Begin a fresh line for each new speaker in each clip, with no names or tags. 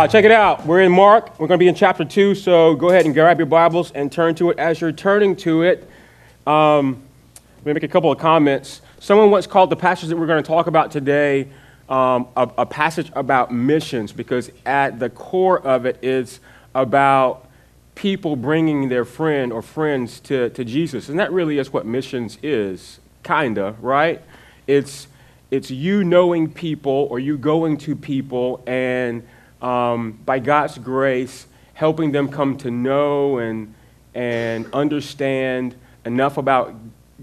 Uh, check it out. We're in Mark. We're going to be in chapter 2, so go ahead and grab your Bibles and turn to it. As you're turning to it, um, let me make a couple of comments. Someone once called the passage that we're going to talk about today um, a, a passage about missions because at the core of it is about people bringing their friend or friends to, to Jesus. And that really is what missions is, kind of, right? It's, it's you knowing people or you going to people and um, by God's grace, helping them come to know and, and understand enough about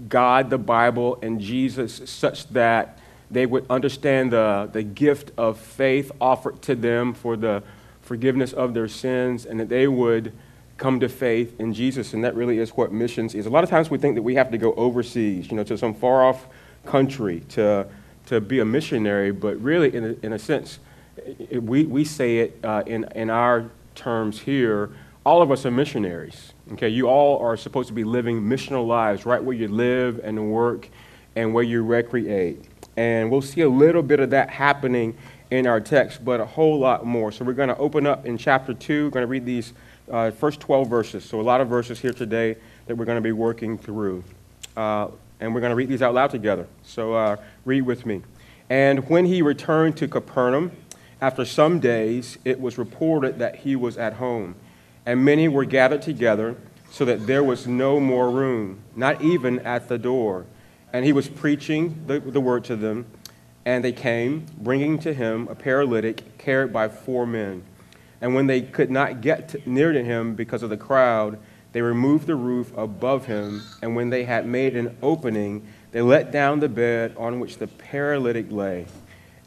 God, the Bible, and Jesus such that they would understand the, the gift of faith offered to them for the forgiveness of their sins and that they would come to faith in Jesus. And that really is what missions is. A lot of times we think that we have to go overseas, you know, to some far off country to, to be a missionary, but really, in a, in a sense, we, we say it uh, in, in our terms here all of us are missionaries. Okay, you all are supposed to be living missional lives right where you live and work and where you recreate. And we'll see a little bit of that happening in our text, but a whole lot more. So we're going to open up in chapter 2. We're going to read these uh, first 12 verses. So a lot of verses here today that we're going to be working through. Uh, and we're going to read these out loud together. So uh, read with me. And when he returned to Capernaum, after some days, it was reported that he was at home, and many were gathered together, so that there was no more room, not even at the door. And he was preaching the, the word to them, and they came, bringing to him a paralytic carried by four men. And when they could not get to, near to him because of the crowd, they removed the roof above him, and when they had made an opening, they let down the bed on which the paralytic lay.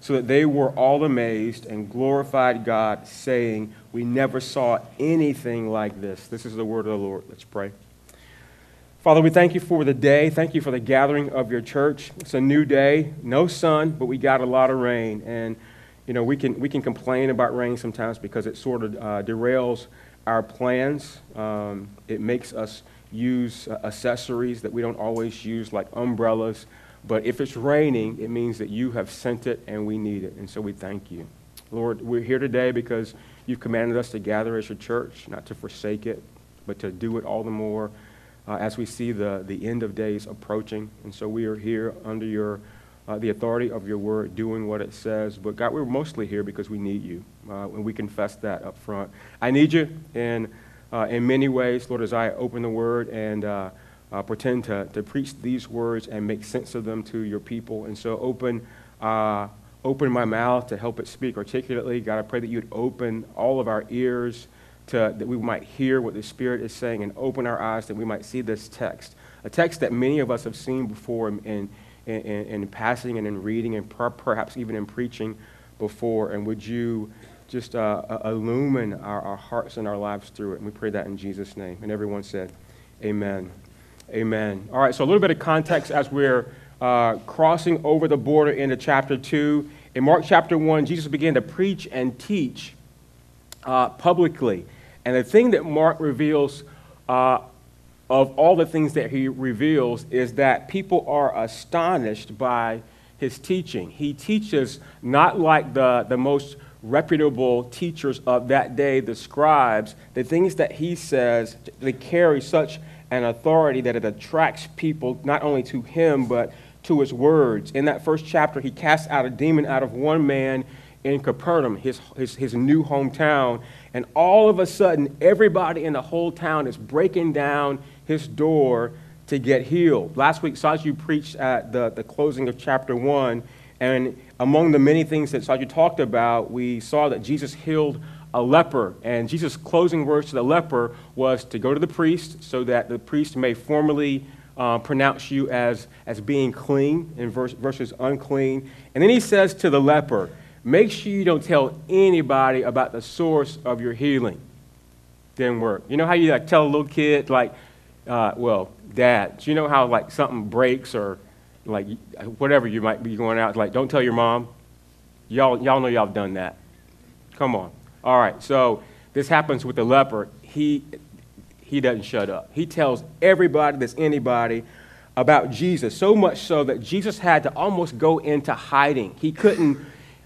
so that they were all amazed and glorified God, saying, We never saw anything like this. This is the word of the Lord. Let's pray. Father, we thank you for the day. Thank you for the gathering of your church. It's a new day. No sun, but we got a lot of rain. And, you know, we can, we can complain about rain sometimes because it sort of uh, derails our plans. Um, it makes us use uh, accessories that we don't always use, like umbrellas but if it's raining, it means that you have sent it and we need it. And so we thank you. Lord, we're here today because you've commanded us to gather as your church, not to forsake it, but to do it all the more uh, as we see the, the end of days approaching. And so we are here under your, uh, the authority of your word, doing what it says. But God, we're mostly here because we need you. Uh, and we confess that up front. I need you in, uh, in many ways, Lord, as I open the word and uh, uh, pretend to, to preach these words and make sense of them to your people. And so open, uh, open my mouth to help it speak articulately. God, I pray that you'd open all of our ears to, that we might hear what the Spirit is saying and open our eyes that we might see this text. A text that many of us have seen before in, in, in, in passing and in reading and per, perhaps even in preaching before. And would you just uh, illumine our, our hearts and our lives through it? And we pray that in Jesus' name. And everyone said, Amen. Amen. All right, so a little bit of context as we're uh, crossing over the border into chapter 2. In Mark chapter 1, Jesus began to preach and teach uh, publicly. And the thing that Mark reveals, uh, of all the things that he reveals, is that people are astonished by his teaching. He teaches not like the, the most reputable teachers of that day, the scribes. The things that he says, they carry such and authority that it attracts people not only to him, but to his words. In that first chapter, he casts out a demon out of one man in Capernaum, his, his, his new hometown. And all of a sudden, everybody in the whole town is breaking down his door to get healed. Last week, Saju preached at the, the closing of chapter 1, and among the many things that Saju talked about, we saw that Jesus healed a leper. And Jesus' closing words to the leper was to go to the priest so that the priest may formally uh, pronounce you as, as being clean in verse, versus unclean. And then he says to the leper, make sure you don't tell anybody about the source of your healing. Didn't work. You know how you like tell a little kid, like, uh, well, dad, you know how like something breaks or like whatever you might be going out, like, don't tell your mom. Y'all, y'all know y'all have done that. Come on. All right, so this happens with the leper. He, he doesn't shut up. He tells everybody that's anybody about Jesus, so much so that Jesus had to almost go into hiding. He couldn't,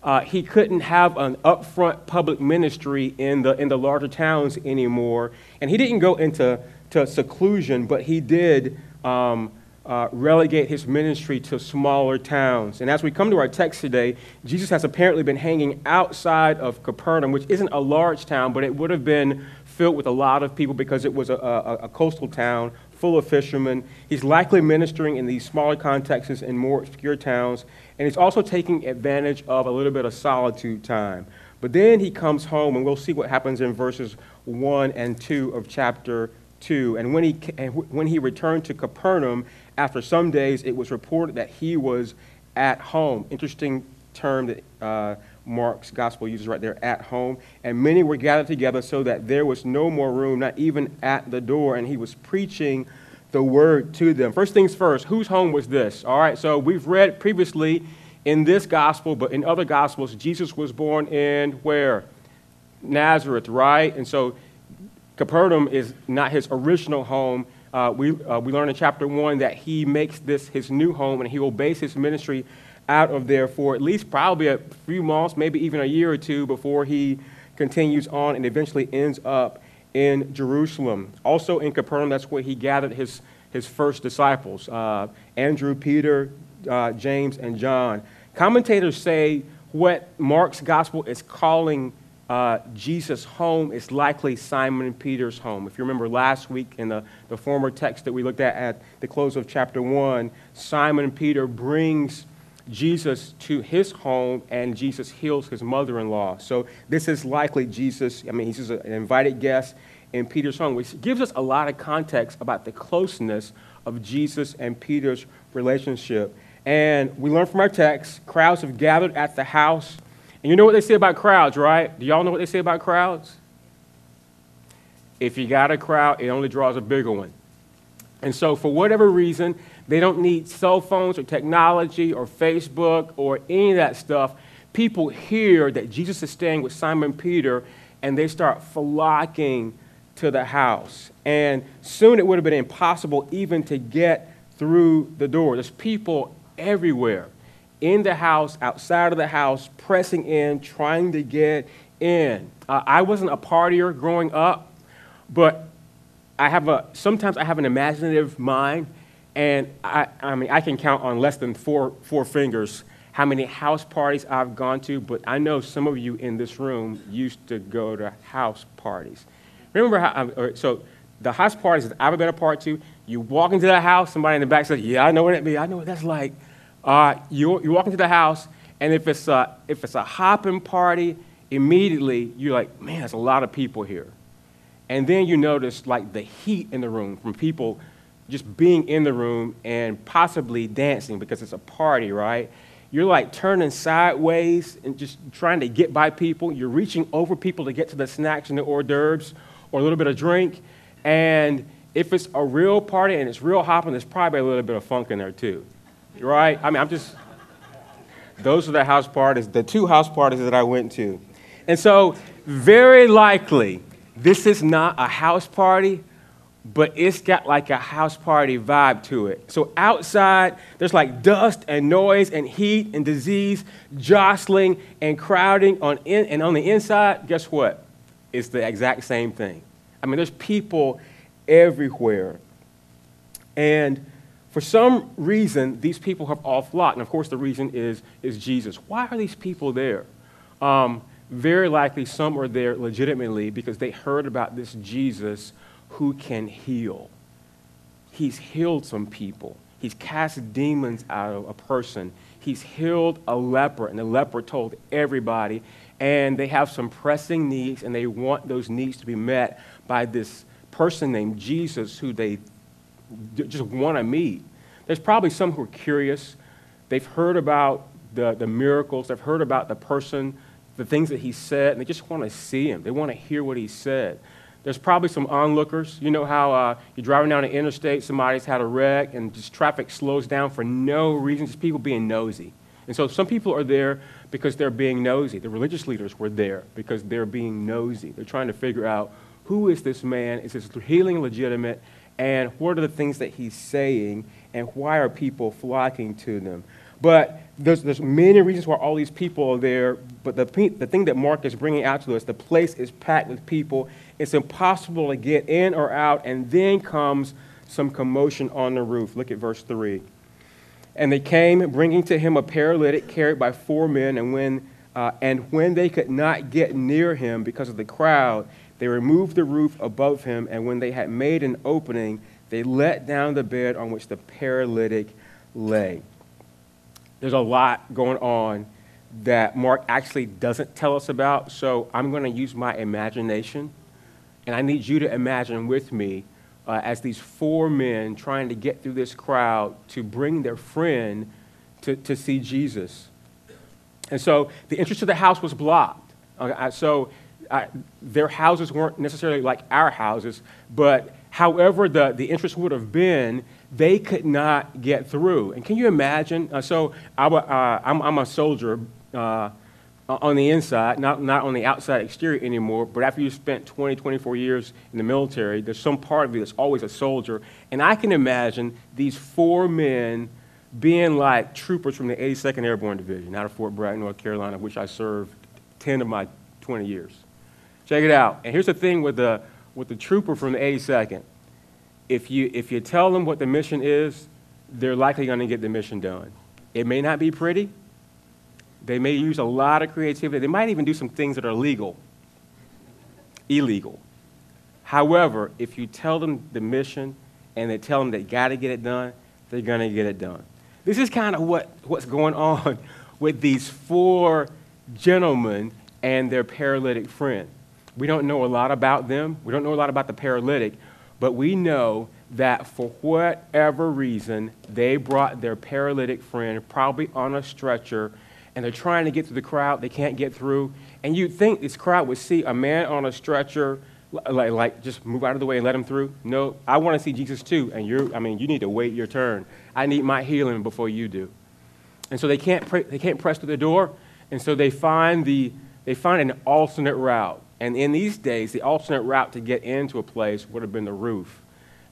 uh, he couldn't have an upfront public ministry in the, in the larger towns anymore. And he didn't go into to seclusion, but he did um, uh, relegate his ministry to smaller towns. And as we come to our text today, Jesus has apparently been hanging outside of Capernaum, which isn't a large town, but it would have been filled with a lot of people because it was a, a, a coastal town full of fishermen. He's likely ministering in these smaller contexts in more obscure towns, and he's also taking advantage of a little bit of solitude time. But then he comes home, and we'll see what happens in verses 1 and 2 of chapter 2. And when he, when he returned to Capernaum, after some days, it was reported that he was at home. Interesting term that uh, Mark's gospel uses right there, at home. And many were gathered together so that there was no more room, not even at the door. And he was preaching the word to them. First things first, whose home was this? All right, so we've read previously in this gospel, but in other gospels, Jesus was born in where? Nazareth, right? And so Capernaum is not his original home uh, we, uh, we learn in chapter 1 that he makes this his new home and he will base his ministry out of there for at least probably a few months, maybe even a year or two before he continues on and eventually ends up in Jerusalem. Also in Capernaum, that's where he gathered his, his first disciples uh, Andrew, Peter, uh, James, and John. Commentators say what Mark's gospel is calling uh, Jesus' home is likely Simon Peter's home. If you remember last week in the, the former text that we looked at at the close of chapter 1, Simon Peter brings Jesus to his home and Jesus heals his mother in law. So this is likely Jesus, I mean, he's just an invited guest in Peter's home, which gives us a lot of context about the closeness of Jesus and Peter's relationship. And we learn from our text crowds have gathered at the house and you know what they say about crowds, right? Do y'all know what they say about crowds? If you got a crowd, it only draws a bigger one. And so, for whatever reason, they don't need cell phones or technology or Facebook or any of that stuff. People hear that Jesus is staying with Simon Peter and they start flocking to the house. And soon it would have been impossible even to get through the door. There's people everywhere in the house, outside of the house, pressing in, trying to get in. Uh, I wasn't a partier growing up, but I have a, sometimes I have an imaginative mind, and I, I mean, I can count on less than four, four fingers how many house parties I've gone to, but I know some of you in this room used to go to house parties. Remember how, uh, so the house parties that I've been a part to, you walk into the house, somebody in the back says, yeah, I know what it be. I know what that's like. Uh, you, you walk into the house, and if it's, a, if it's a hopping party, immediately you're like, man, there's a lot of people here. And then you notice like the heat in the room from people just being in the room and possibly dancing because it's a party, right? You're like turning sideways and just trying to get by people. You're reaching over people to get to the snacks and the hors d'oeuvres or a little bit of drink. And if it's a real party and it's real hopping, there's probably a little bit of funk in there too right? I mean, I'm just, those are the house parties, the two house parties that I went to. And so, very likely, this is not a house party, but it's got like a house party vibe to it. So, outside, there's like dust and noise and heat and disease jostling and crowding on in, and on the inside, guess what? It's the exact same thing. I mean, there's people everywhere. And for some reason, these people have all flocked. And of course, the reason is, is Jesus. Why are these people there? Um, very likely, some are there legitimately because they heard about this Jesus who can heal. he's healed some people. He's cast demons out of a person. He's healed a leper, and the leper told everybody. And they have some pressing needs, and they want those needs to be met by this person named Jesus who they just want to meet. There's probably some who are curious. They've heard about the, the miracles, they've heard about the person, the things that he said, and they just want to see him. They want to hear what he said. There's probably some onlookers. You know how uh, you're driving down the interstate, somebody's had a wreck, and just traffic slows down for no reason, just people being nosy. And so some people are there because they're being nosy. The religious leaders were there because they're being nosy. They're trying to figure out who is this man? Is his healing legitimate? And what are the things that he's saying? And why are people flocking to them? But there's, there's many reasons why all these people are there. But the, the thing that Mark is bringing out to us, the place is packed with people it's impossible to get in or out, and then comes some commotion on the roof. Look at verse 3. And they came, bringing to him a paralytic carried by four men, and when, uh, and when they could not get near him because of the crowd, they removed the roof above him, and when they had made an opening, they let down the bed on which the paralytic lay. There's a lot going on that Mark actually doesn't tell us about, so I'm going to use my imagination and I need you to imagine with me uh, as these four men trying to get through this crowd to bring their friend to, to see Jesus. And so the entrance to the house was blocked. Uh, so their houses weren't necessarily like our houses, but however the, the entrance would have been, they could not get through. And can you imagine? Uh, so I, am uh, a soldier uh, on the inside, not, not on the outside exterior anymore, but after you've spent 20, 24 years in the military, there's some part of you that's always a soldier. And I can imagine these four men being like troopers from the 82nd Airborne Division out of Fort Bragg, North Carolina, which I served 10 of my 20 years. Check it out. And here's the thing with the, with the trooper from the 82nd. If you, if you tell them what the mission is, they're likely going to get the mission done. It may not be pretty, they may use a lot of creativity. They might even do some things that are legal, illegal. However, if you tell them the mission and they tell them they got to get it done, they're going to get it done. This is kind of what, what's going on with these four gentlemen and their paralytic friend. We don't know a lot about them. We don't know a lot about the paralytic, but we know that for whatever reason, they brought their paralytic friend, probably on a stretcher, and they're trying to get through the crowd. They can't get through. And you'd think this crowd would see a man on a stretcher, like, like just move out of the way and let him through. No, I want to see Jesus too. And you're, I mean, you need to wait your turn. I need my healing before you do. And so they can't, they can't press through the door. And so they find, the, they find an alternate route. And in these days, the alternate route to get into a place would have been the roof.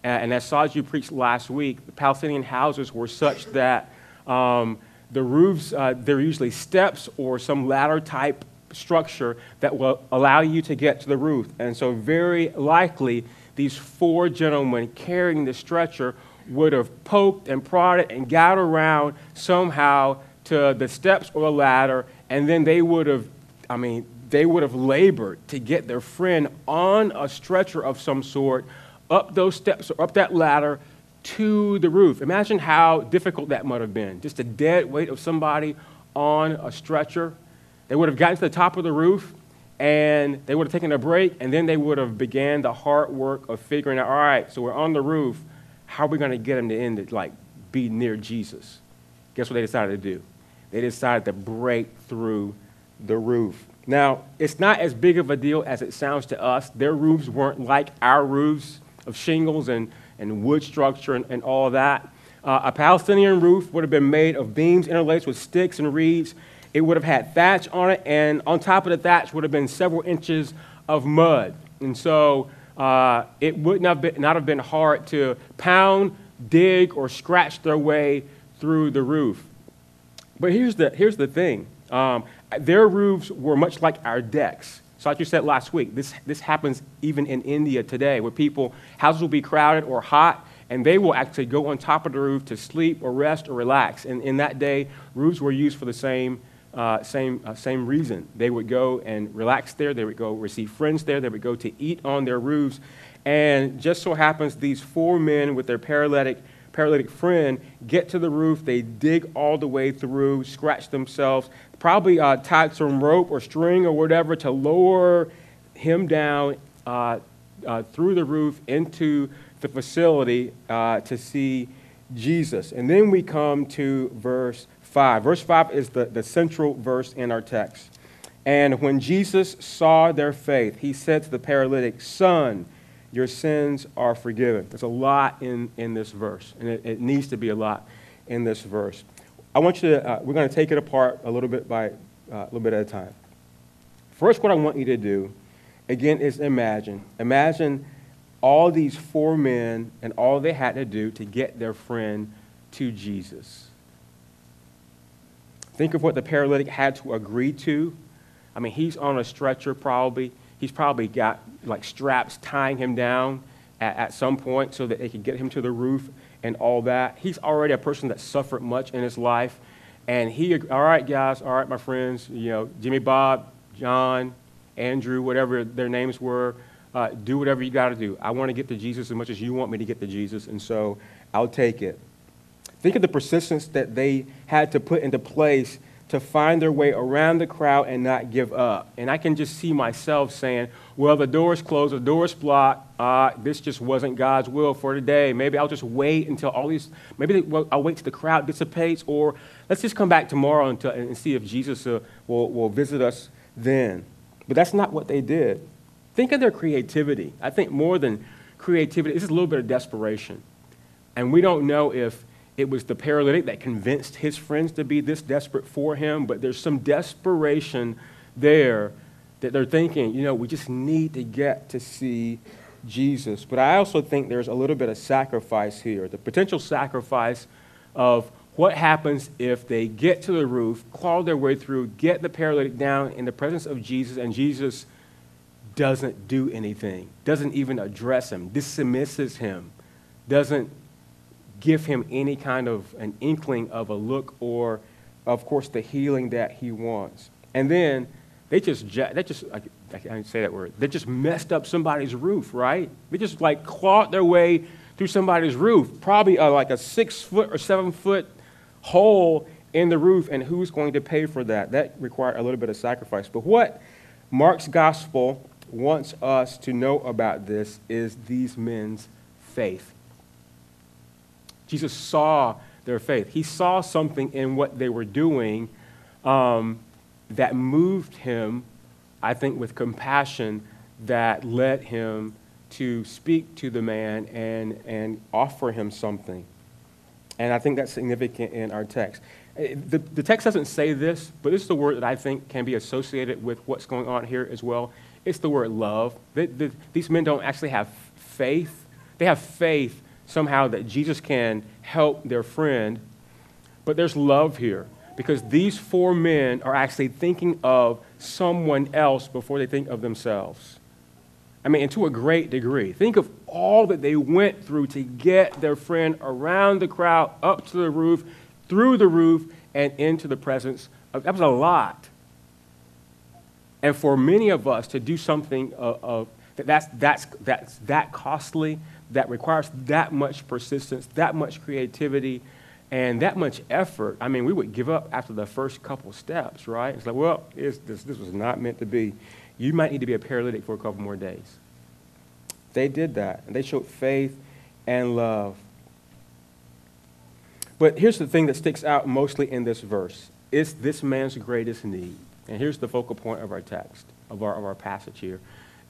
And, as Saju preached last week, the Palestinian houses were such that um, the roofs, uh, they're usually steps or some ladder type structure that will allow you to get to the roof. And so, very likely, these four gentlemen carrying the stretcher would have poked and prodded and got around somehow to the steps or the ladder, and then they would have, I mean, they would have labored to get their friend on a stretcher of some sort up those steps or up that ladder to the roof. Imagine how difficult that might have been. Just a dead weight of somebody on a stretcher. They would have gotten to the top of the roof and they would have taken a break and then they would have began the hard work of figuring out, all right, so we're on the roof. How are we going to get them to end it, like be near Jesus? Guess what they decided to do? They decided to break through the roof. Now, it's not as big of a deal as it sounds to us. Their roofs weren't like our roofs of shingles and and wood structure and, and all that. Uh, a Palestinian roof would have been made of beams interlaced with sticks and reeds. It would have had thatch on it, and on top of the thatch would have been several inches of mud. And so uh, it would not, be, not have been hard to pound, dig, or scratch their way through the roof. But here's the, here's the thing um, their roofs were much like our decks. So, like you said last week, this, this happens even in India today, where people, houses will be crowded or hot, and they will actually go on top of the roof to sleep or rest or relax. And in that day, roofs were used for the same, uh, same, uh, same reason. They would go and relax there, they would go receive friends there, they would go to eat on their roofs. And just so happens these four men with their paralytic, paralytic friend get to the roof. They dig all the way through, scratch themselves, probably uh, tied some rope or string or whatever to lower him down uh, uh, through the roof into the facility uh, to see Jesus. And then we come to verse 5. Verse 5 is the, the central verse in our text. And when Jesus saw their faith, he said to the paralytic, Son, your sins are forgiven. There's a lot in, in this verse, and it, it needs to be a lot in this verse. I want you to, uh, we're going to take it apart a little bit by uh, a little bit at a time. First, what I want you to do, again, is imagine. Imagine all these four men and all they had to do to get their friend to Jesus. Think of what the paralytic had to agree to. I mean, he's on a stretcher probably. He's probably got like straps tying him down at, at some point so that they could get him to the roof and all that. He's already a person that suffered much in his life. And he, all right, guys, all right, my friends, you know, Jimmy Bob, John, Andrew, whatever their names were, uh, do whatever you got to do. I want to get to Jesus as much as you want me to get to Jesus, and so I'll take it. Think of the persistence that they had to put into place to find their way around the crowd and not give up. And I can just see myself saying, well, the door's closed, the door's blocked. Uh, this just wasn't God's will for today. Maybe I'll just wait until all these, maybe well, I'll wait till the crowd dissipates, or let's just come back tomorrow until, and see if Jesus uh, will, will visit us then. But that's not what they did. Think of their creativity. I think more than creativity, this is a little bit of desperation. And we don't know if it was the paralytic that convinced his friends to be this desperate for him, but there's some desperation there that they're thinking, you know, we just need to get to see Jesus. But I also think there's a little bit of sacrifice here the potential sacrifice of what happens if they get to the roof, claw their way through, get the paralytic down in the presence of Jesus, and Jesus doesn't do anything, doesn't even address him, dismisses him, doesn't give him any kind of an inkling of a look or, of course, the healing that he wants. And then they just, they just, I, I can't say that word, they just messed up somebody's roof, right? They just like clawed their way through somebody's roof, probably like a six foot or seven foot hole in the roof, and who's going to pay for that? That required a little bit of sacrifice. But what Mark's gospel wants us to know about this is these men's faith. Jesus saw their faith. He saw something in what they were doing um, that moved him, I think, with compassion that led him to speak to the man and, and offer him something. And I think that's significant in our text. Eh, the, the text doesn't say this, but this is the word that I think can be associated with what's going on here as well. It's the word love. The, the, these men don't actually have faith, they have faith somehow that Jesus can help their friend. But there's love here because these four men are actually thinking of someone else before they think of themselves. I mean, and to a great degree. Think of all that they went through to get their friend around the crowd, up to the roof, through the roof, and into the presence of. That was a lot. And for many of us to do something uh, uh, of, of that's, that's, that's that costly, that requires that much persistence, that much creativity, and that much effort. I mean, we would give up after the first couple steps, right? It's like, well, it's, this, this was not meant to be. You might need to be a paralytic for a couple more days. They did that, and they showed faith and love. But here's the thing that sticks out mostly in this verse it's this man's greatest need. And here's the focal point of our text, of our, of our passage here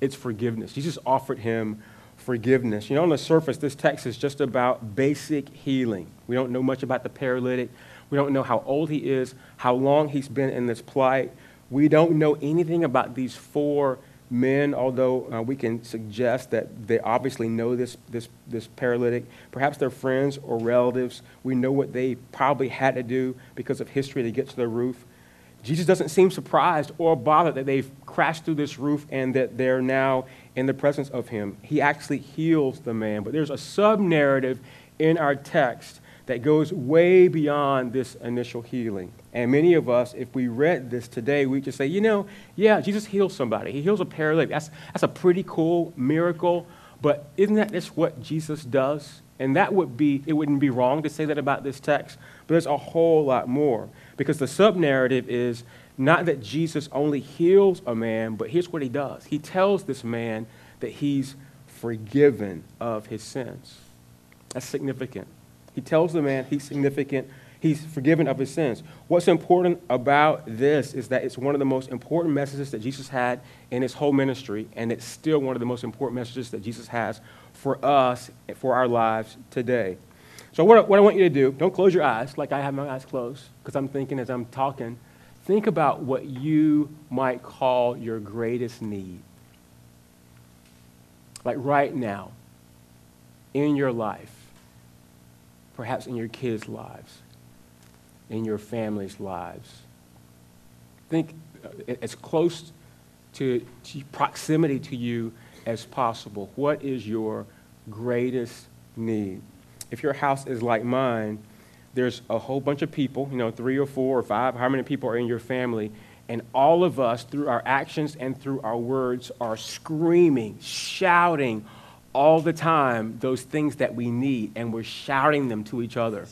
it's forgiveness. Jesus offered him forgiveness. You know, on the surface, this text is just about basic healing. We don't know much about the paralytic. We don't know how old he is, how long he's been in this plight. We don't know anything about these four men, although uh, we can suggest that they obviously know this, this, this paralytic. Perhaps they're friends or relatives. We know what they probably had to do because of history to get to the roof. Jesus doesn't seem surprised or bothered that they've crashed through this roof and that they're now in the presence of him. He actually heals the man. But there's a sub narrative in our text that goes way beyond this initial healing. And many of us, if we read this today, we just say, you know, yeah, Jesus heals somebody. He heals a paralytic. That's, that's a pretty cool miracle. But isn't that just what Jesus does? And that would be, it wouldn't be wrong to say that about this text, but there's a whole lot more. Because the sub narrative is not that Jesus only heals a man, but here's what he does he tells this man that he's forgiven of his sins. That's significant. He tells the man he's significant, he's forgiven of his sins. What's important about this is that it's one of the most important messages that Jesus had in his whole ministry, and it's still one of the most important messages that Jesus has for us, for our lives today. So, what, what I want you to do, don't close your eyes like I have my eyes closed, because I'm thinking as I'm talking. Think about what you might call your greatest need. Like right now, in your life, perhaps in your kids' lives, in your family's lives. Think uh, as close to, to proximity to you as possible. What is your greatest need? If your house is like mine, there's a whole bunch of people, you know, three or four or five, how many people are in your family, and all of us, through our actions and through our words, are screaming, shouting all the time those things that we need, and we're shouting them to each other.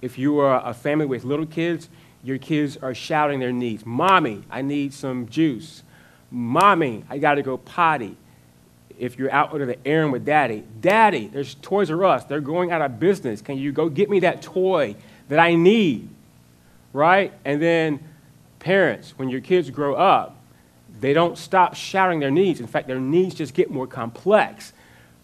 If you are a family with little kids, your kids are shouting their needs. Mommy, I need some juice. Mommy, I got to go potty. If you're out on the errand with daddy, daddy, there's Toys R Us. They're going out of business. Can you go get me that toy that I need? Right? And then parents, when your kids grow up, they don't stop shouting their needs. In fact, their needs just get more complex.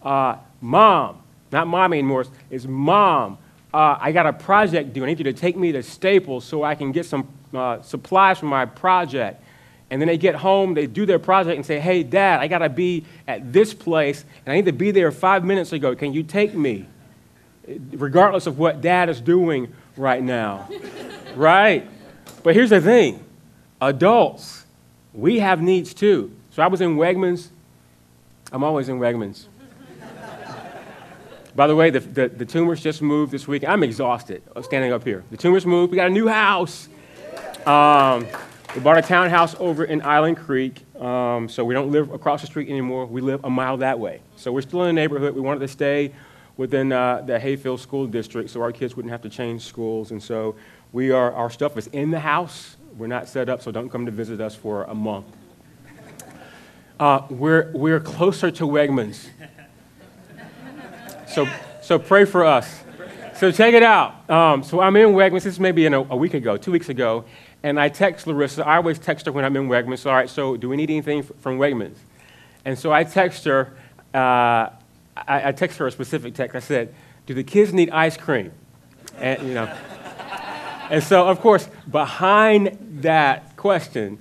Uh, mom, not mommy anymore, it's mom. Uh, I got a project due. I need you to take me to Staples so I can get some uh, supplies for my project. And then they get home, they do their project and say, Hey, dad, I got to be at this place and I need to be there five minutes ago. Can you take me? Regardless of what dad is doing right now. right? But here's the thing adults, we have needs too. So I was in Wegmans. I'm always in Wegmans. By the way, the, the, the, tumors just moved this week. I'm exhausted standing up here. The tumors moved. We got a new house. Um, we bought a townhouse over in Island Creek, um, so we don't live across the street anymore. We live a mile that way. So we're still in the neighborhood. We wanted to stay within uh, the Hayfield School District so our kids wouldn't have to change schools. And so we are, our stuff is in the house. We're not set up, so don't come to visit us for a month. Uh, we're, we're closer to Wegmans. So, so pray for us. So check it out. Um, so I'm in Wegmans. This may be in a, a, week ago, two weeks ago, and I text Larissa. I always text her when I'm in Wegmans. All right, so do we need anything from Wegmans? And so I text her. Uh, I, I text her a specific text. I said, "Do the kids need ice cream?" And you know. and so, of course, behind that question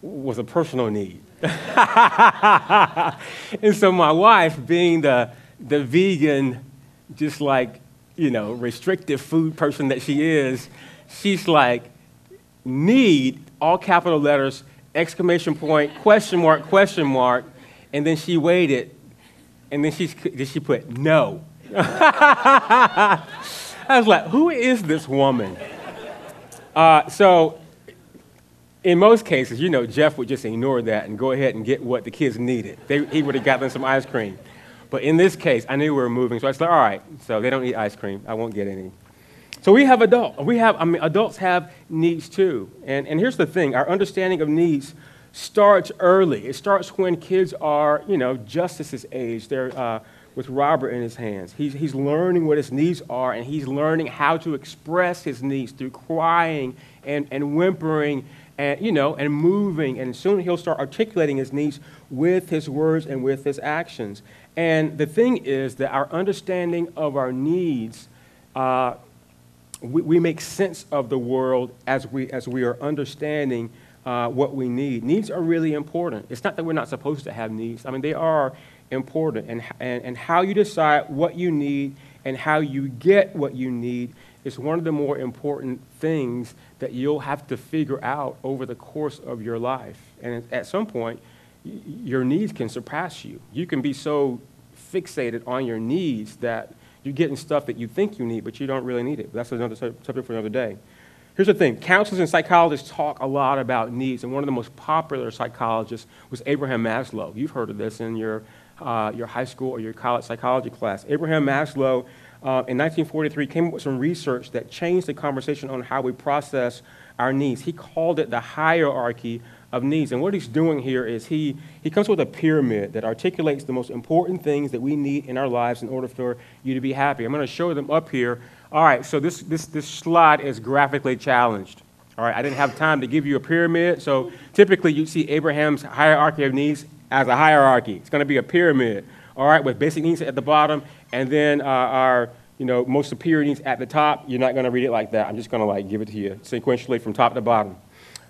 was a personal need. and so my wife, being the the vegan, just like, you know, restrictive food person that she is, she's like, need, all capital letters, exclamation point, question mark, question mark, and then she waited, and then she, then she put no. I was like, who is this woman? Uh, so, in most cases, you know, Jeff would just ignore that and go ahead and get what the kids needed. They, he would have gotten some ice cream. But in this case, I knew we were moving, so I said, all right, so they don't eat ice cream. I won't get any. So we have adults. We have, I mean, adults have needs too. And, and here's the thing our understanding of needs starts early. It starts when kids are, you know, Justice's age. They're uh, with Robert in his hands. He's, he's learning what his needs are, and he's learning how to express his needs through crying and, and whimpering and, you know, and moving. And soon he'll start articulating his needs with his words and with his actions. And the thing is that our understanding of our needs, uh, we, we, make sense of the world as we, as we are understanding uh, what we need. Needs are really important. It's not that we're not supposed to have needs, I mean, they are important. And, and, and how you decide what you need and how you get what you need is one of the more important things that you'll have to figure out over the course of your life. And at some point, your needs can surpass you. You can be so fixated on your needs that you're getting stuff that you think you need, but you don't really need it. That's another subject for another day. Here's the thing counselors and psychologists talk a lot about needs, and one of the most popular psychologists was Abraham Maslow. You've heard of this in your uh, your high school or your college psychology class. Abraham Maslow uh, in 1943 came up with some research that changed the conversation on how we process our needs. He called it the hierarchy of needs. And what he's doing here is he, he comes with a pyramid that articulates the most important things that we need in our lives in order for you to be happy. I'm going to show them up here. All right, so this, this, this slide is graphically challenged. All right, I didn't have time to give you a pyramid. So typically you see Abraham's hierarchy of needs as a hierarchy. It's going to be a pyramid, all right, with basic needs at the bottom and then uh, our you know, most superior needs at the top. You're not going to read it like that. I'm just going to like give it to you sequentially from top to bottom.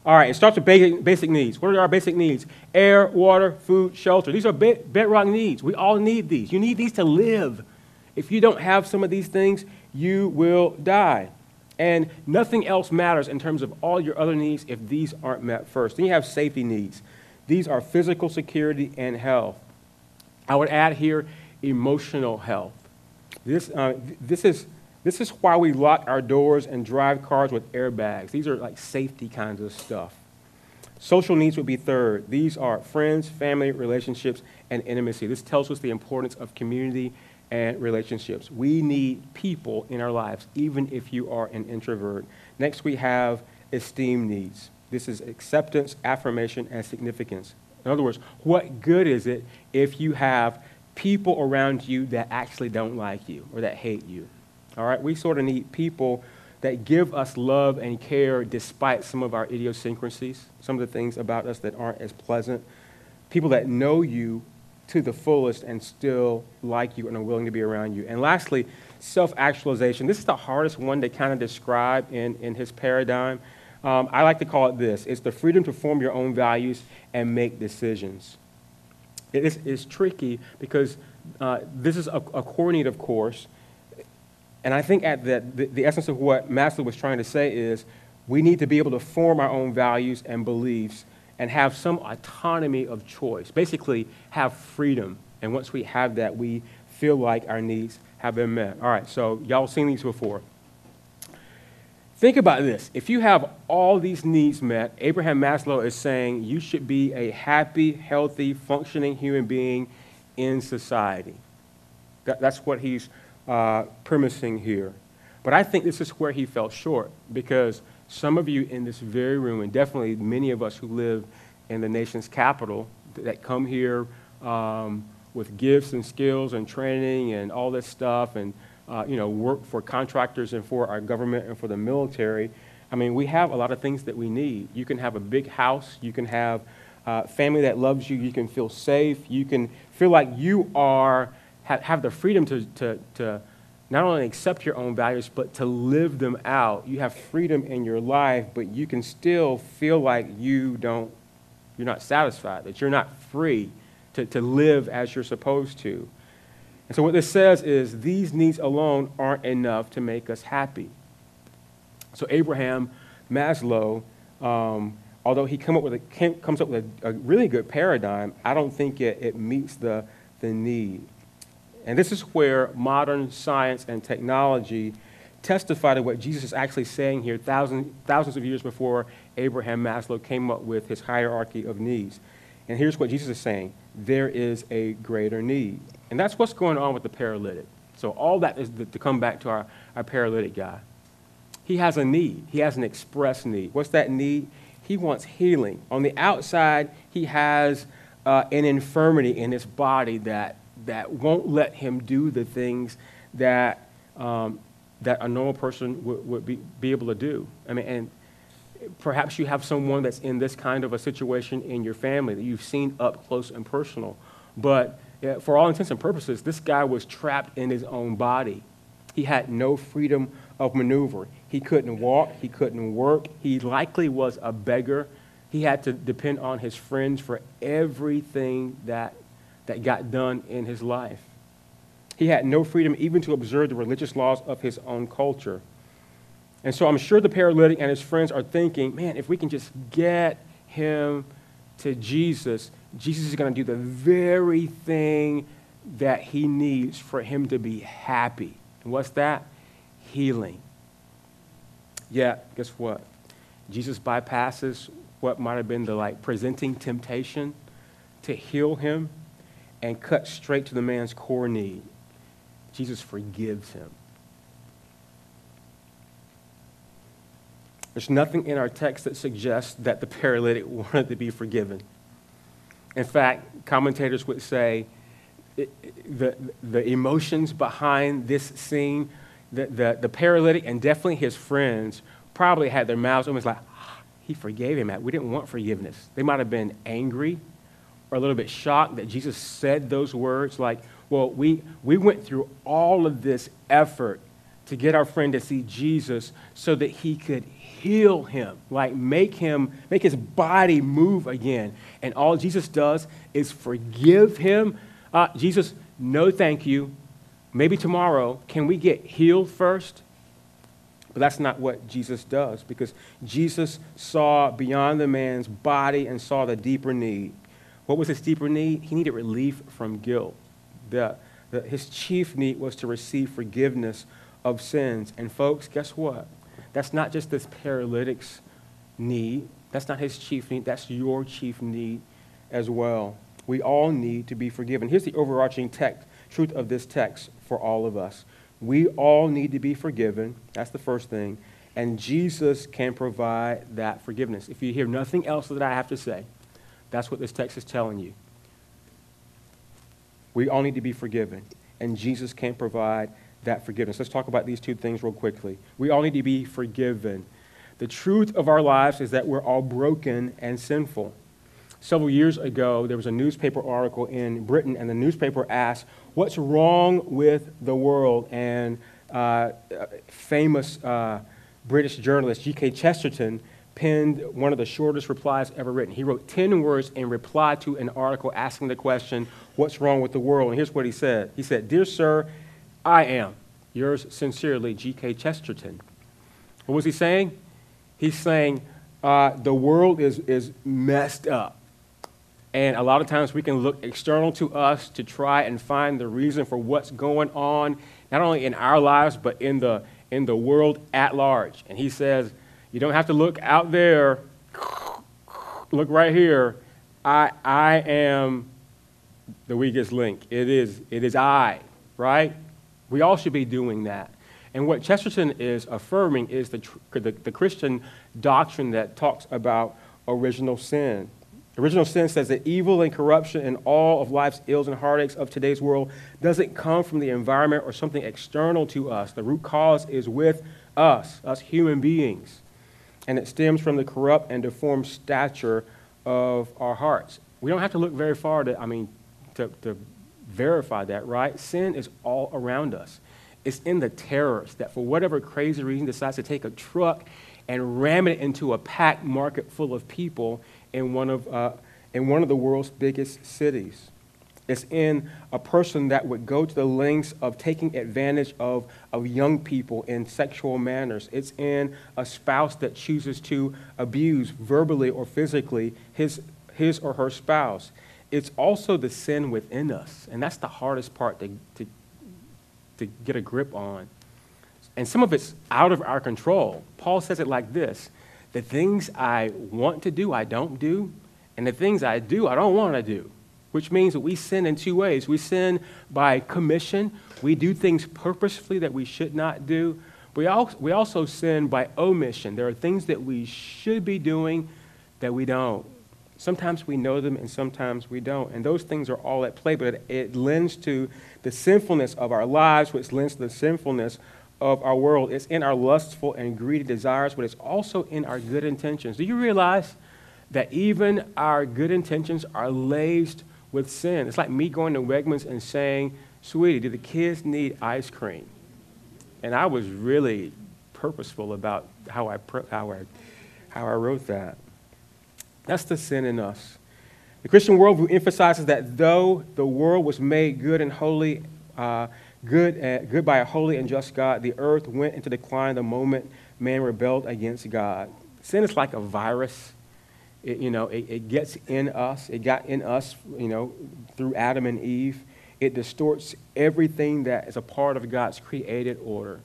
All right, it starts with basic, basic needs. What are our basic needs? Air, water, food, shelter. These are bedrock needs. We all need these. You need these to live. If you don't have some of these things, you will die. And nothing else matters in terms of all your other needs if these aren't met first. Then you have safety needs. These are physical security and health. I would add here emotional health. This, uh, this, is, this is why we lock our doors and drive cars with airbags. These are like safety kinds of stuff. Social needs would be third. These are friends, family, relationships, and intimacy. This tells us the importance of community and relationships. We need people in our lives, even if you are an introvert. Next, we have esteem needs. This is acceptance, affirmation, and significance. In other words, what good is it if you have people around you that actually don't like you or that hate you. All right? We sort of need people that give us love and care despite some of our idiosyncrasies, some of the things about us that aren't as pleasant. People that know you to the fullest and still like you and are willing to be around you. And lastly, self actualization. This is the hardest one to kind of describe in, in his paradigm. Um, I like to call it this it's the freedom to form your own values and make decisions. It is, it's tricky because uh, this is a, a need, of course. And I think at the, the, the essence of what Maslow was trying to say is we need to be able to form our own values and beliefs and have some autonomy of choice. Basically, have freedom. And once we have that, we feel like our needs have been met. All right, so y'all seen these before. Think about this. If you have all these needs met, Abraham Maslow is saying you should be a happy, healthy, functioning human being in society. That, that's what he's uh, premising here. But I think this is where he fell short because some of you in this very room, and definitely many of us who live in the nation's capital that come here um, with gifts and skills and training and all this stuff and uh, you know, work for contractors and for our government and for the military. I mean, we have a lot of things that we need. You can have a big house. You can have uh, family that loves you. You can feel safe. You can feel like you are, have, the freedom to, to, to not only accept your own values, but to live them out. You have freedom in your life, but you can still feel like you don't, you're not satisfied, that you're not free to, to live as you're supposed to. And so, what this says is these needs alone aren't enough to make us happy. So, Abraham Maslow, um, although he come up with a, comes up with a, a, really good paradigm, I don't think it, it meets the, the need. And this is where modern science and technology testify to what Jesus is actually saying here thousands, thousands of years before Abraham Maslow came up with his hierarchy of needs. And here's what Jesus is saying there is a greater need. And that's what's going on with the paralytic. So, all that is to come back to our, our paralytic guy. He has a need, he has an express need. What's that need? He wants healing. On the outside, he has uh, an infirmity in his body that, that won't let him do the things that, um, that a normal person would, would be, be able to do. I mean, and perhaps you have someone that's in this kind of a situation in your family that you've seen up close and personal. But yeah, for all intents and purposes, this guy was trapped in his own body. He had no freedom of maneuver. He couldn't walk, he couldn't work. He likely was a beggar. He had to depend on his friends for everything that, that got done in his life. He had no freedom even to observe the religious laws of his own culture. And so I'm sure the paralytic and his friends are thinking, man, if we can just get him to Jesus, Jesus is going to do the very thing that he needs for him to be happy. And what's that? Healing. Yeah, guess what? Jesus bypasses what might have been the like presenting temptation to heal him. And cut straight to the man's core need. Jesus forgives him. There's nothing in our text that suggests that the paralytic wanted to be forgiven. In fact, commentators would say the, the emotions behind this scene, the, the, the paralytic and definitely his friends probably had their mouths almost like, ah, he forgave him. We didn't want forgiveness. They might have been angry or a little bit shocked that Jesus said those words like, well, we, we went through all of this effort to get our friend to see Jesus so that he could heal him, like make him, make his body move again. And all Jesus does is forgive him. Uh, Jesus, no thank you. Maybe tomorrow, can we get healed first? But that's not what Jesus does because Jesus saw beyond the man's body and saw the deeper need. What was his deeper need? He needed relief from guilt. The, the, his chief need was to receive forgiveness of sins. And folks, guess what? That's not just this paralytic's need. That's not his chief need. That's your chief need as well. We all need to be forgiven. Here's the overarching text, truth of this text for all of us. We all need to be forgiven. That's the first thing. And Jesus can provide that forgiveness. If you hear nothing else that I have to say, that's what this text is telling you. We all need to be forgiven. And Jesus can provide that forgiveness. Let's talk about these two things real quickly. We all need to be forgiven. The truth of our lives is that we're all broken and sinful. Several years ago, there was a newspaper article in Britain, and the newspaper asked, What's wrong with the world? And uh, famous uh, British journalist G.K. Chesterton penned one of the shortest replies ever written. He wrote 10 words in reply to an article asking the question, What's wrong with the world? And here's what he said He said, Dear sir, I am. Yours sincerely, G.K. Chesterton. What was he saying? He's saying uh, the world is, is messed up. And a lot of times we can look external to us to try and find the reason for what's going on, not only in our lives, but in the, in the world at large. And he says, you don't have to look out there, look right here. I, I am the weakest link. It is, it is I, right? We all should be doing that. And what Chesterton is affirming is the, the, the, Christian doctrine that talks about original sin. Original sin says that evil and corruption and all of life's ills and heartaches of today's world doesn't come from the environment or something external to us. The root cause is with us, us human beings. And it stems from the corrupt and deformed stature of our hearts. We don't have to look very far to, I mean, to, to verify that, right? Sin is all around us. It's in the terrorists that, for whatever crazy reason, decides to take a truck and ram it into a packed market full of people in one of, uh, in one of the world's biggest cities. It's in a person that would go to the lengths of taking advantage of, of young people in sexual manners. It's in a spouse that chooses to abuse verbally or physically his, his or her spouse it's also the sin within us. And that's the hardest part to, to, to get a grip on. And some of it's out of our control. Paul says it like this The things I want to do, I don't do. And the things I do, I don't want to do. Which means that we sin in two ways. We sin by commission, we do things purposefully that we should not do. We, we also sin by omission. There are things that we should be doing that we don't. Sometimes we know them and sometimes we don't. And those things are all at play, but it, it lends to the sinfulness of our lives, which lends to the sinfulness of our world. It's in our lustful and greedy desires, but it's also in our good intentions. Do you realize that even our good intentions are laced with sin? It's like me going to Wegmans and saying, Sweetie, do the kids need ice cream? And I was really purposeful about how I, how I, how I wrote that. That's the sin in us. The Christian worldview emphasizes that though the world was made good and holy, uh, good, uh, good by a holy and just God, the earth went into decline the moment man rebelled against God. Sin is like a virus. It, you know, it, it gets in us. It got in us, you know, through Adam and Eve. It distorts everything that is a part of God's created order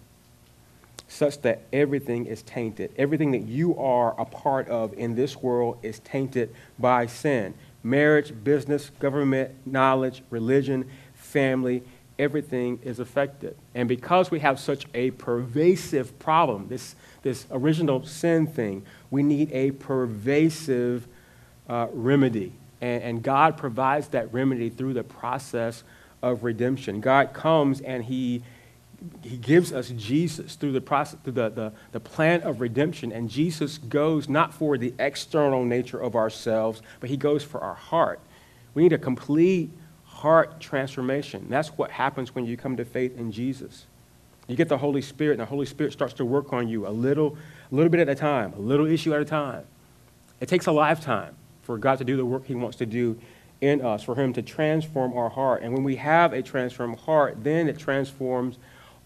such that everything is tainted. Everything that you are a part of in this world is tainted by sin. marriage, business, government, knowledge, religion, family, everything is affected. And because we have such a pervasive problem, this, this original sin thing, we need a pervasive uh, remedy. And, and God provides that remedy through the process of redemption. God comes and He he gives us Jesus through the process, through the, the, the plan of redemption. And Jesus goes not for the external nature of ourselves, but he goes for our heart. We need a complete heart transformation. That's what happens when you come to faith in Jesus. You get the Holy Spirit, and the Holy Spirit starts to work on you a little, a little bit at a time, a little issue at a time. It takes a lifetime for God to do the work He wants to do in us, for Him to transform our heart. And when we have a transformed heart, then it transforms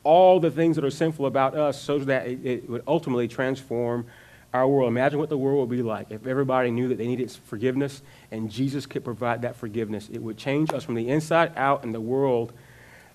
all the things that are sinful about us so that it, it would ultimately transform our world. Imagine what the world would be like if everybody knew that they needed forgiveness and Jesus could provide that forgiveness. It would change us from the inside out, and the world,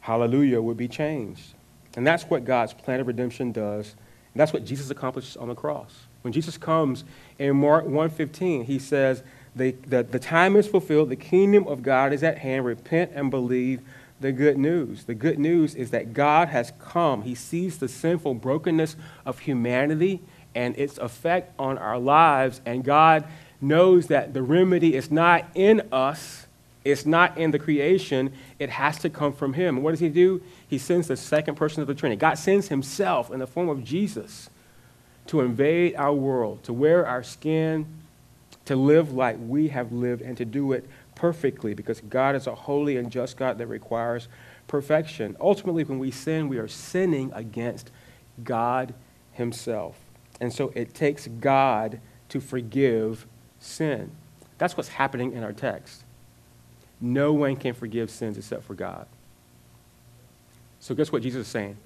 hallelujah, would be changed. And that's what God's plan of redemption does. And that's what Jesus accomplishes on the cross. When Jesus comes in Mark 1:15, he says, the, the time is fulfilled, the kingdom of God is at hand, repent and believe the good news. The good news is that God has come. He sees the sinful brokenness of humanity and its effect on our lives, and God knows that the remedy is not in us, it's not in the creation, it has to come from Him. What does He do? He sends the second person of the Trinity. God sends Himself in the form of Jesus to invade our world, to wear our skin, to live like we have lived, and to do it perfectly because God is a holy and just God that requires perfection. Ultimately, when we sin, we are sinning against God Himself. And so it takes God to forgive sin. That's what's happening in our text. No one can forgive sins except for God. So, guess what Jesus is saying?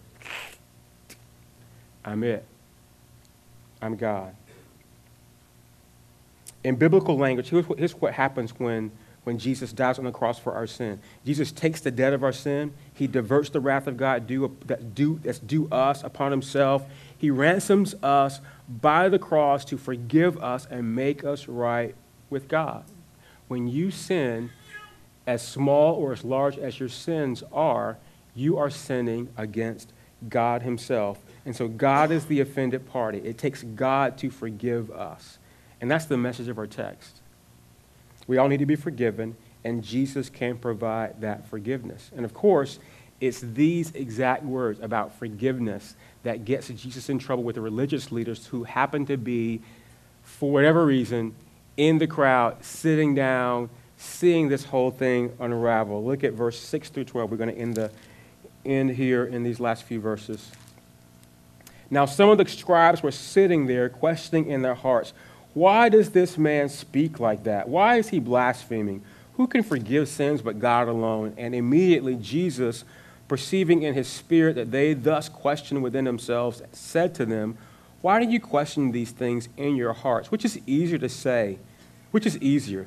I'm it. I'm God. In biblical language, here's what, here's what happens when when Jesus dies on the cross for our sin. Jesus takes the debt of our sin. He diverts the wrath of God due, that due, that's due us upon himself. He ransoms us by the cross to forgive us and make us right with God. When you sin, as small or as large as your sins are, you are sinning against God himself. And so God is the offended party. It takes God to forgive us. And that's the message of our text. We all need to be forgiven, and Jesus can provide that forgiveness. And of course, it's these exact words about forgiveness that gets Jesus in trouble with the religious leaders who happen to be, for whatever reason, in the crowd, sitting down, seeing this whole thing unravel. Look at verse 6 through 12. We're going to end, the, end here in these last few verses. Now, some of the scribes were sitting there, questioning in their hearts, why does this man speak like that? Why is he blaspheming? Who can forgive sins but God alone? And immediately Jesus, perceiving in his spirit that they thus questioned within themselves, said to them, Why do you question these things in your hearts? Which is easier to say? Which is easier?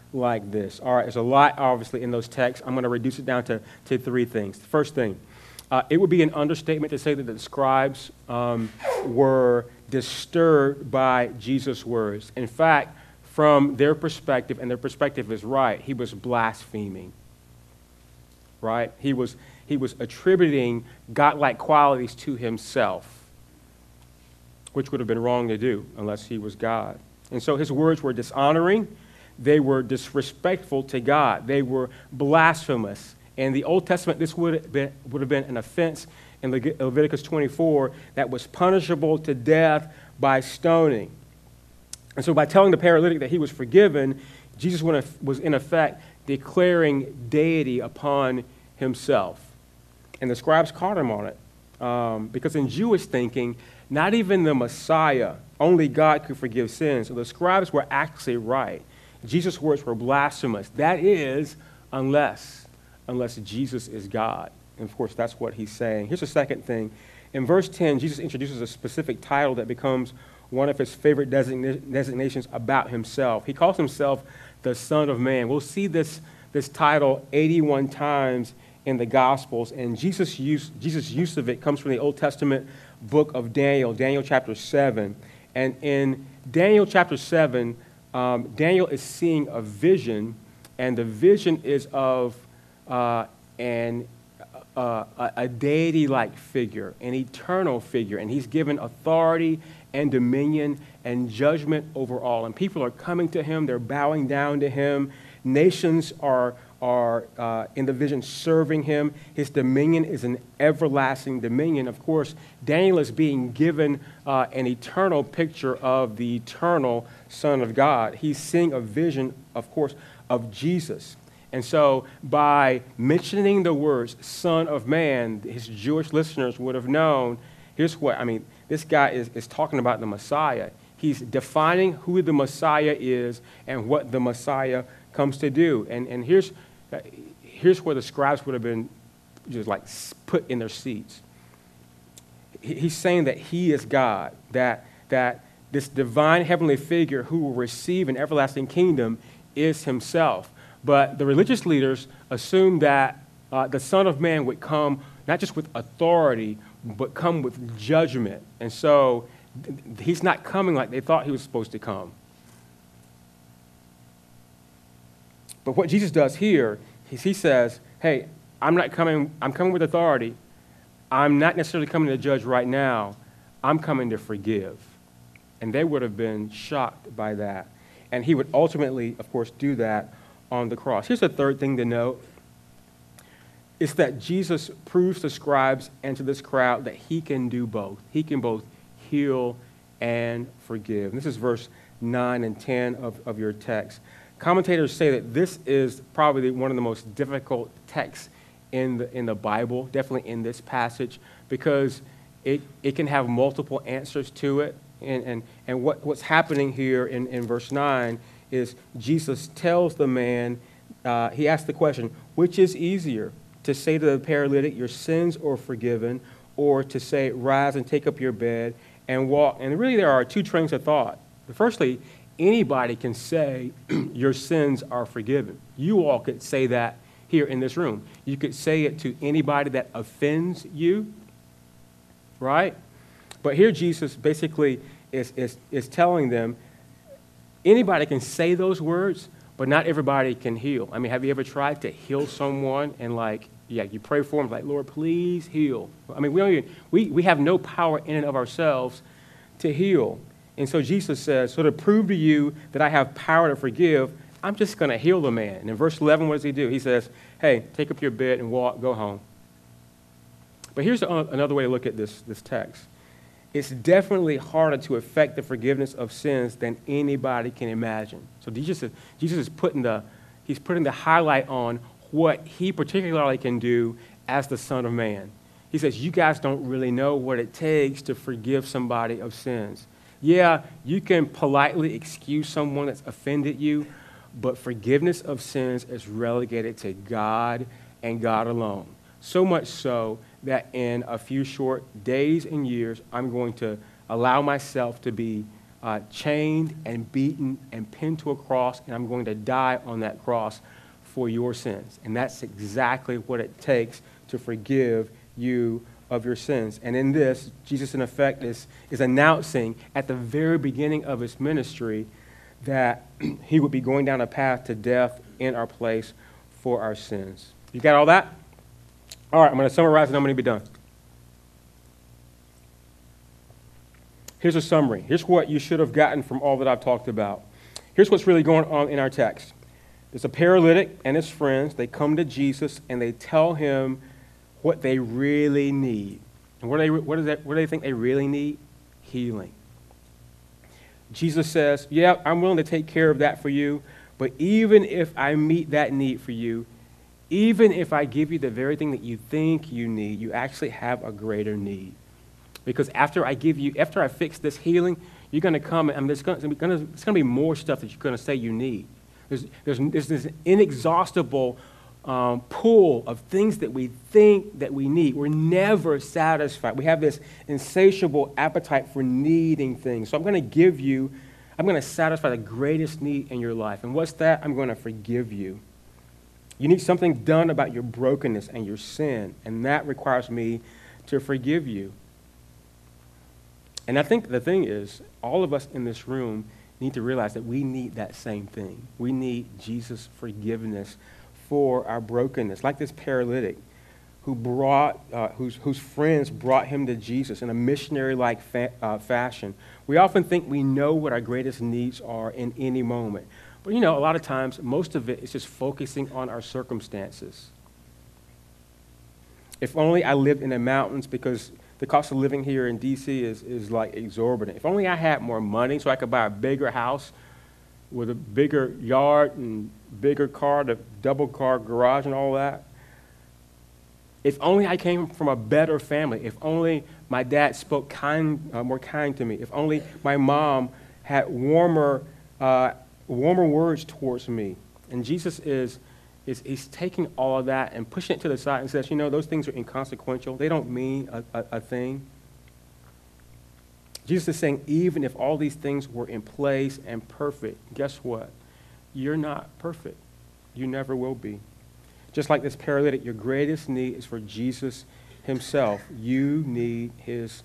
like this. All right, there's a lot, obviously, in those texts. I'm going to reduce it down to, to three things. The first thing, uh, it would be an understatement to say that the scribes um, were disturbed by Jesus' words. In fact, from their perspective, and their perspective is right, he was blaspheming. Right? He was, he was attributing godlike qualities to himself, which would have been wrong to do unless he was God. And so his words were dishonoring, they were disrespectful to God, they were blasphemous. In the Old Testament, this would have been, would have been an offense in Leviticus 24 that was punishable to death by stoning. And so, by telling the paralytic that he was forgiven, Jesus was in effect declaring deity upon himself. And the scribes caught him on it. Um, because in Jewish thinking, not even the Messiah, only God could forgive sins. So the scribes were actually right. Jesus' words were blasphemous. That is, unless, unless Jesus is God. And of course, that's what he's saying. Here's the second thing. In verse 10, Jesus introduces a specific title that becomes one of his favorite designations about himself. He calls himself the Son of Man. We'll see this, this title 81 times in the Gospels, and Jesus' use, Jesus' use of it comes from the Old Testament book of Daniel, Daniel chapter 7. And in Daniel chapter 7, um, Daniel is seeing a vision, and the vision is of uh, an, uh, a deity like figure, an eternal figure, and he's given authority and dominion and judgment over all. And people are coming to him, they're bowing down to him. Nations are, are uh, in the vision serving him. His dominion is an everlasting dominion. Of course, Daniel is being given uh, an eternal picture of the eternal Son of God. He's seeing a vision, of course, of Jesus. And so, by mentioning the words Son of Man, his Jewish listeners would have known here's what I mean, this guy is, is talking about the Messiah. He's defining who the Messiah is and what the Messiah comes to do. And, and here's, here's where the scribes would have been just like put in their seats. He's saying that he is God, that, that this divine heavenly figure who will receive an everlasting kingdom is himself. But the religious leaders assumed that uh, the Son of Man would come not just with authority, but come with judgment. And so he's not coming like they thought he was supposed to come. But what Jesus does here is he says, hey, I'm not coming, I'm coming with authority. I'm not necessarily coming to judge right now. I'm coming to forgive. And they would have been shocked by that. And he would ultimately, of course, do that on the cross. Here's the third thing to note it's that Jesus proves to scribes and to this crowd that he can do both. He can both heal and forgive. And this is verse 9 and 10 of, of your text. Commentators say that this is probably one of the most difficult texts in the, in the Bible, definitely in this passage, because it, it can have multiple answers to it. And, and, and what, what's happening here in, in verse 9 is Jesus tells the man, uh, he asks the question, which is easier? to say to the paralytic, Your sins are forgiven, or to say, Rise and take up your bed and walk. And really, there are two trains of thought. Firstly, anybody can say, Your sins are forgiven. You all could say that here in this room. You could say it to anybody that offends you, right? But here, Jesus basically is, is, is telling them anybody can say those words, but not everybody can heal. I mean, have you ever tried to heal someone and like, yeah, you pray for them like, Lord, please heal. I mean, we don't even, we, we have no power in and of ourselves to heal. And so Jesus says, so to prove to you that I have power to forgive, I'm just going to heal the man. And in verse 11, what does he do? He says, hey, take up your bed and walk, go home. But here's another way to look at this, this text it's definitely harder to effect the forgiveness of sins than anybody can imagine. So Jesus is, Jesus is putting the, he's putting the highlight on what he particularly can do as the Son of Man. He says, You guys don't really know what it takes to forgive somebody of sins. Yeah, you can politely excuse someone that's offended you, but forgiveness of sins is relegated to God and God alone. So much so that in a few short days and years, I'm going to allow myself to be uh, chained and beaten and pinned to a cross, and I'm going to die on that cross for your sins. And that's exactly what it takes to forgive you of your sins. And in this, Jesus, in effect, is, is announcing at the very beginning of his ministry that he would be going down a path to death in our place for our sins. You got all that? All right, I'm going to summarize and I'm going to be done. Here's a summary. Here's what you should have gotten from all that I've talked about. Here's what's really going on in our text. There's a paralytic and his friends. They come to Jesus and they tell him what they really need. And what do they, what do they think they really need? Healing. Jesus says, Yeah, I'm willing to take care of that for you, but even if I meet that need for you, even if I give you the very thing that you think you need, you actually have a greater need. Because after I give you, after I fix this healing, you're going to come and there's going to be more stuff that you're going to say you need. There's, there's, there's this inexhaustible um, pool of things that we think that we need. We're never satisfied. We have this insatiable appetite for needing things. So I'm going to give you, I'm going to satisfy the greatest need in your life. And what's that? I'm going to forgive you. You need something done about your brokenness and your sin, and that requires me to forgive you. And I think the thing is, all of us in this room need to realize that we need that same thing. We need Jesus' forgiveness for our brokenness, like this paralytic who brought, uh, whose, whose friends brought him to Jesus in a missionary like fa- uh, fashion. We often think we know what our greatest needs are in any moment. But you know, a lot of times, most of it is just focusing on our circumstances. If only I lived in the mountains because the cost of living here in D.C. is, is like exorbitant. If only I had more money so I could buy a bigger house with a bigger yard and bigger car, the double car garage and all that. If only I came from a better family. If only my dad spoke kind, uh, more kind to me. If only my mom had warmer, uh, warmer words towards me. And Jesus is, is he's taking all of that and pushing it to the side and says, you know, those things are inconsequential. They don't mean a, a, a thing. Jesus is saying, even if all these things were in place and perfect, guess what? You're not perfect. You never will be. Just like this paralytic, your greatest need is for Jesus himself. You need his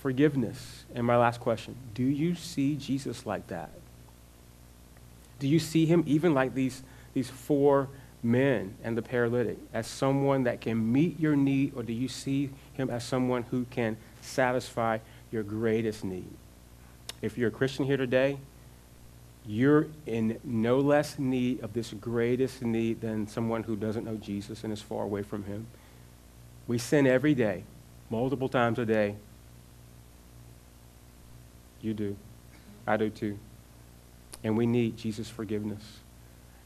forgiveness. And my last question do you see Jesus like that? Do you see him even like these, these four men and the paralytic as someone that can meet your need, or do you see him as someone who can satisfy your greatest need? If you're a Christian here today, you're in no less need of this greatest need than someone who doesn't know Jesus and is far away from him. We sin every day, multiple times a day. You do. I do too. And we need Jesus' forgiveness.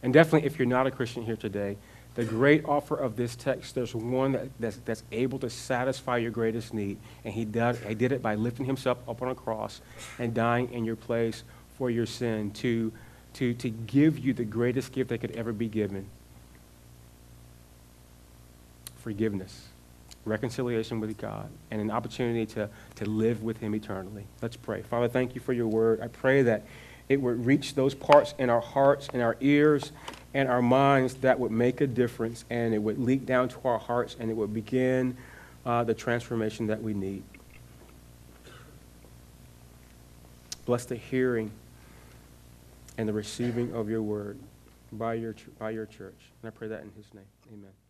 And definitely, if you're not a Christian here today, the great offer of this text, there's one that, that's, that's able to satisfy your greatest need. And he did, he did it by lifting himself up on a cross and dying in your place for your sin, to, to, to give you the greatest gift that could ever be given forgiveness, reconciliation with God, and an opportunity to, to live with Him eternally. Let's pray. Father, thank you for your word. I pray that it would reach those parts in our hearts in our ears and our minds that would make a difference, and it would leak down to our hearts, and it would begin uh, the transformation that we need. Bless the hearing and the receiving of your word by your, by your church. And I pray that in his name. Amen.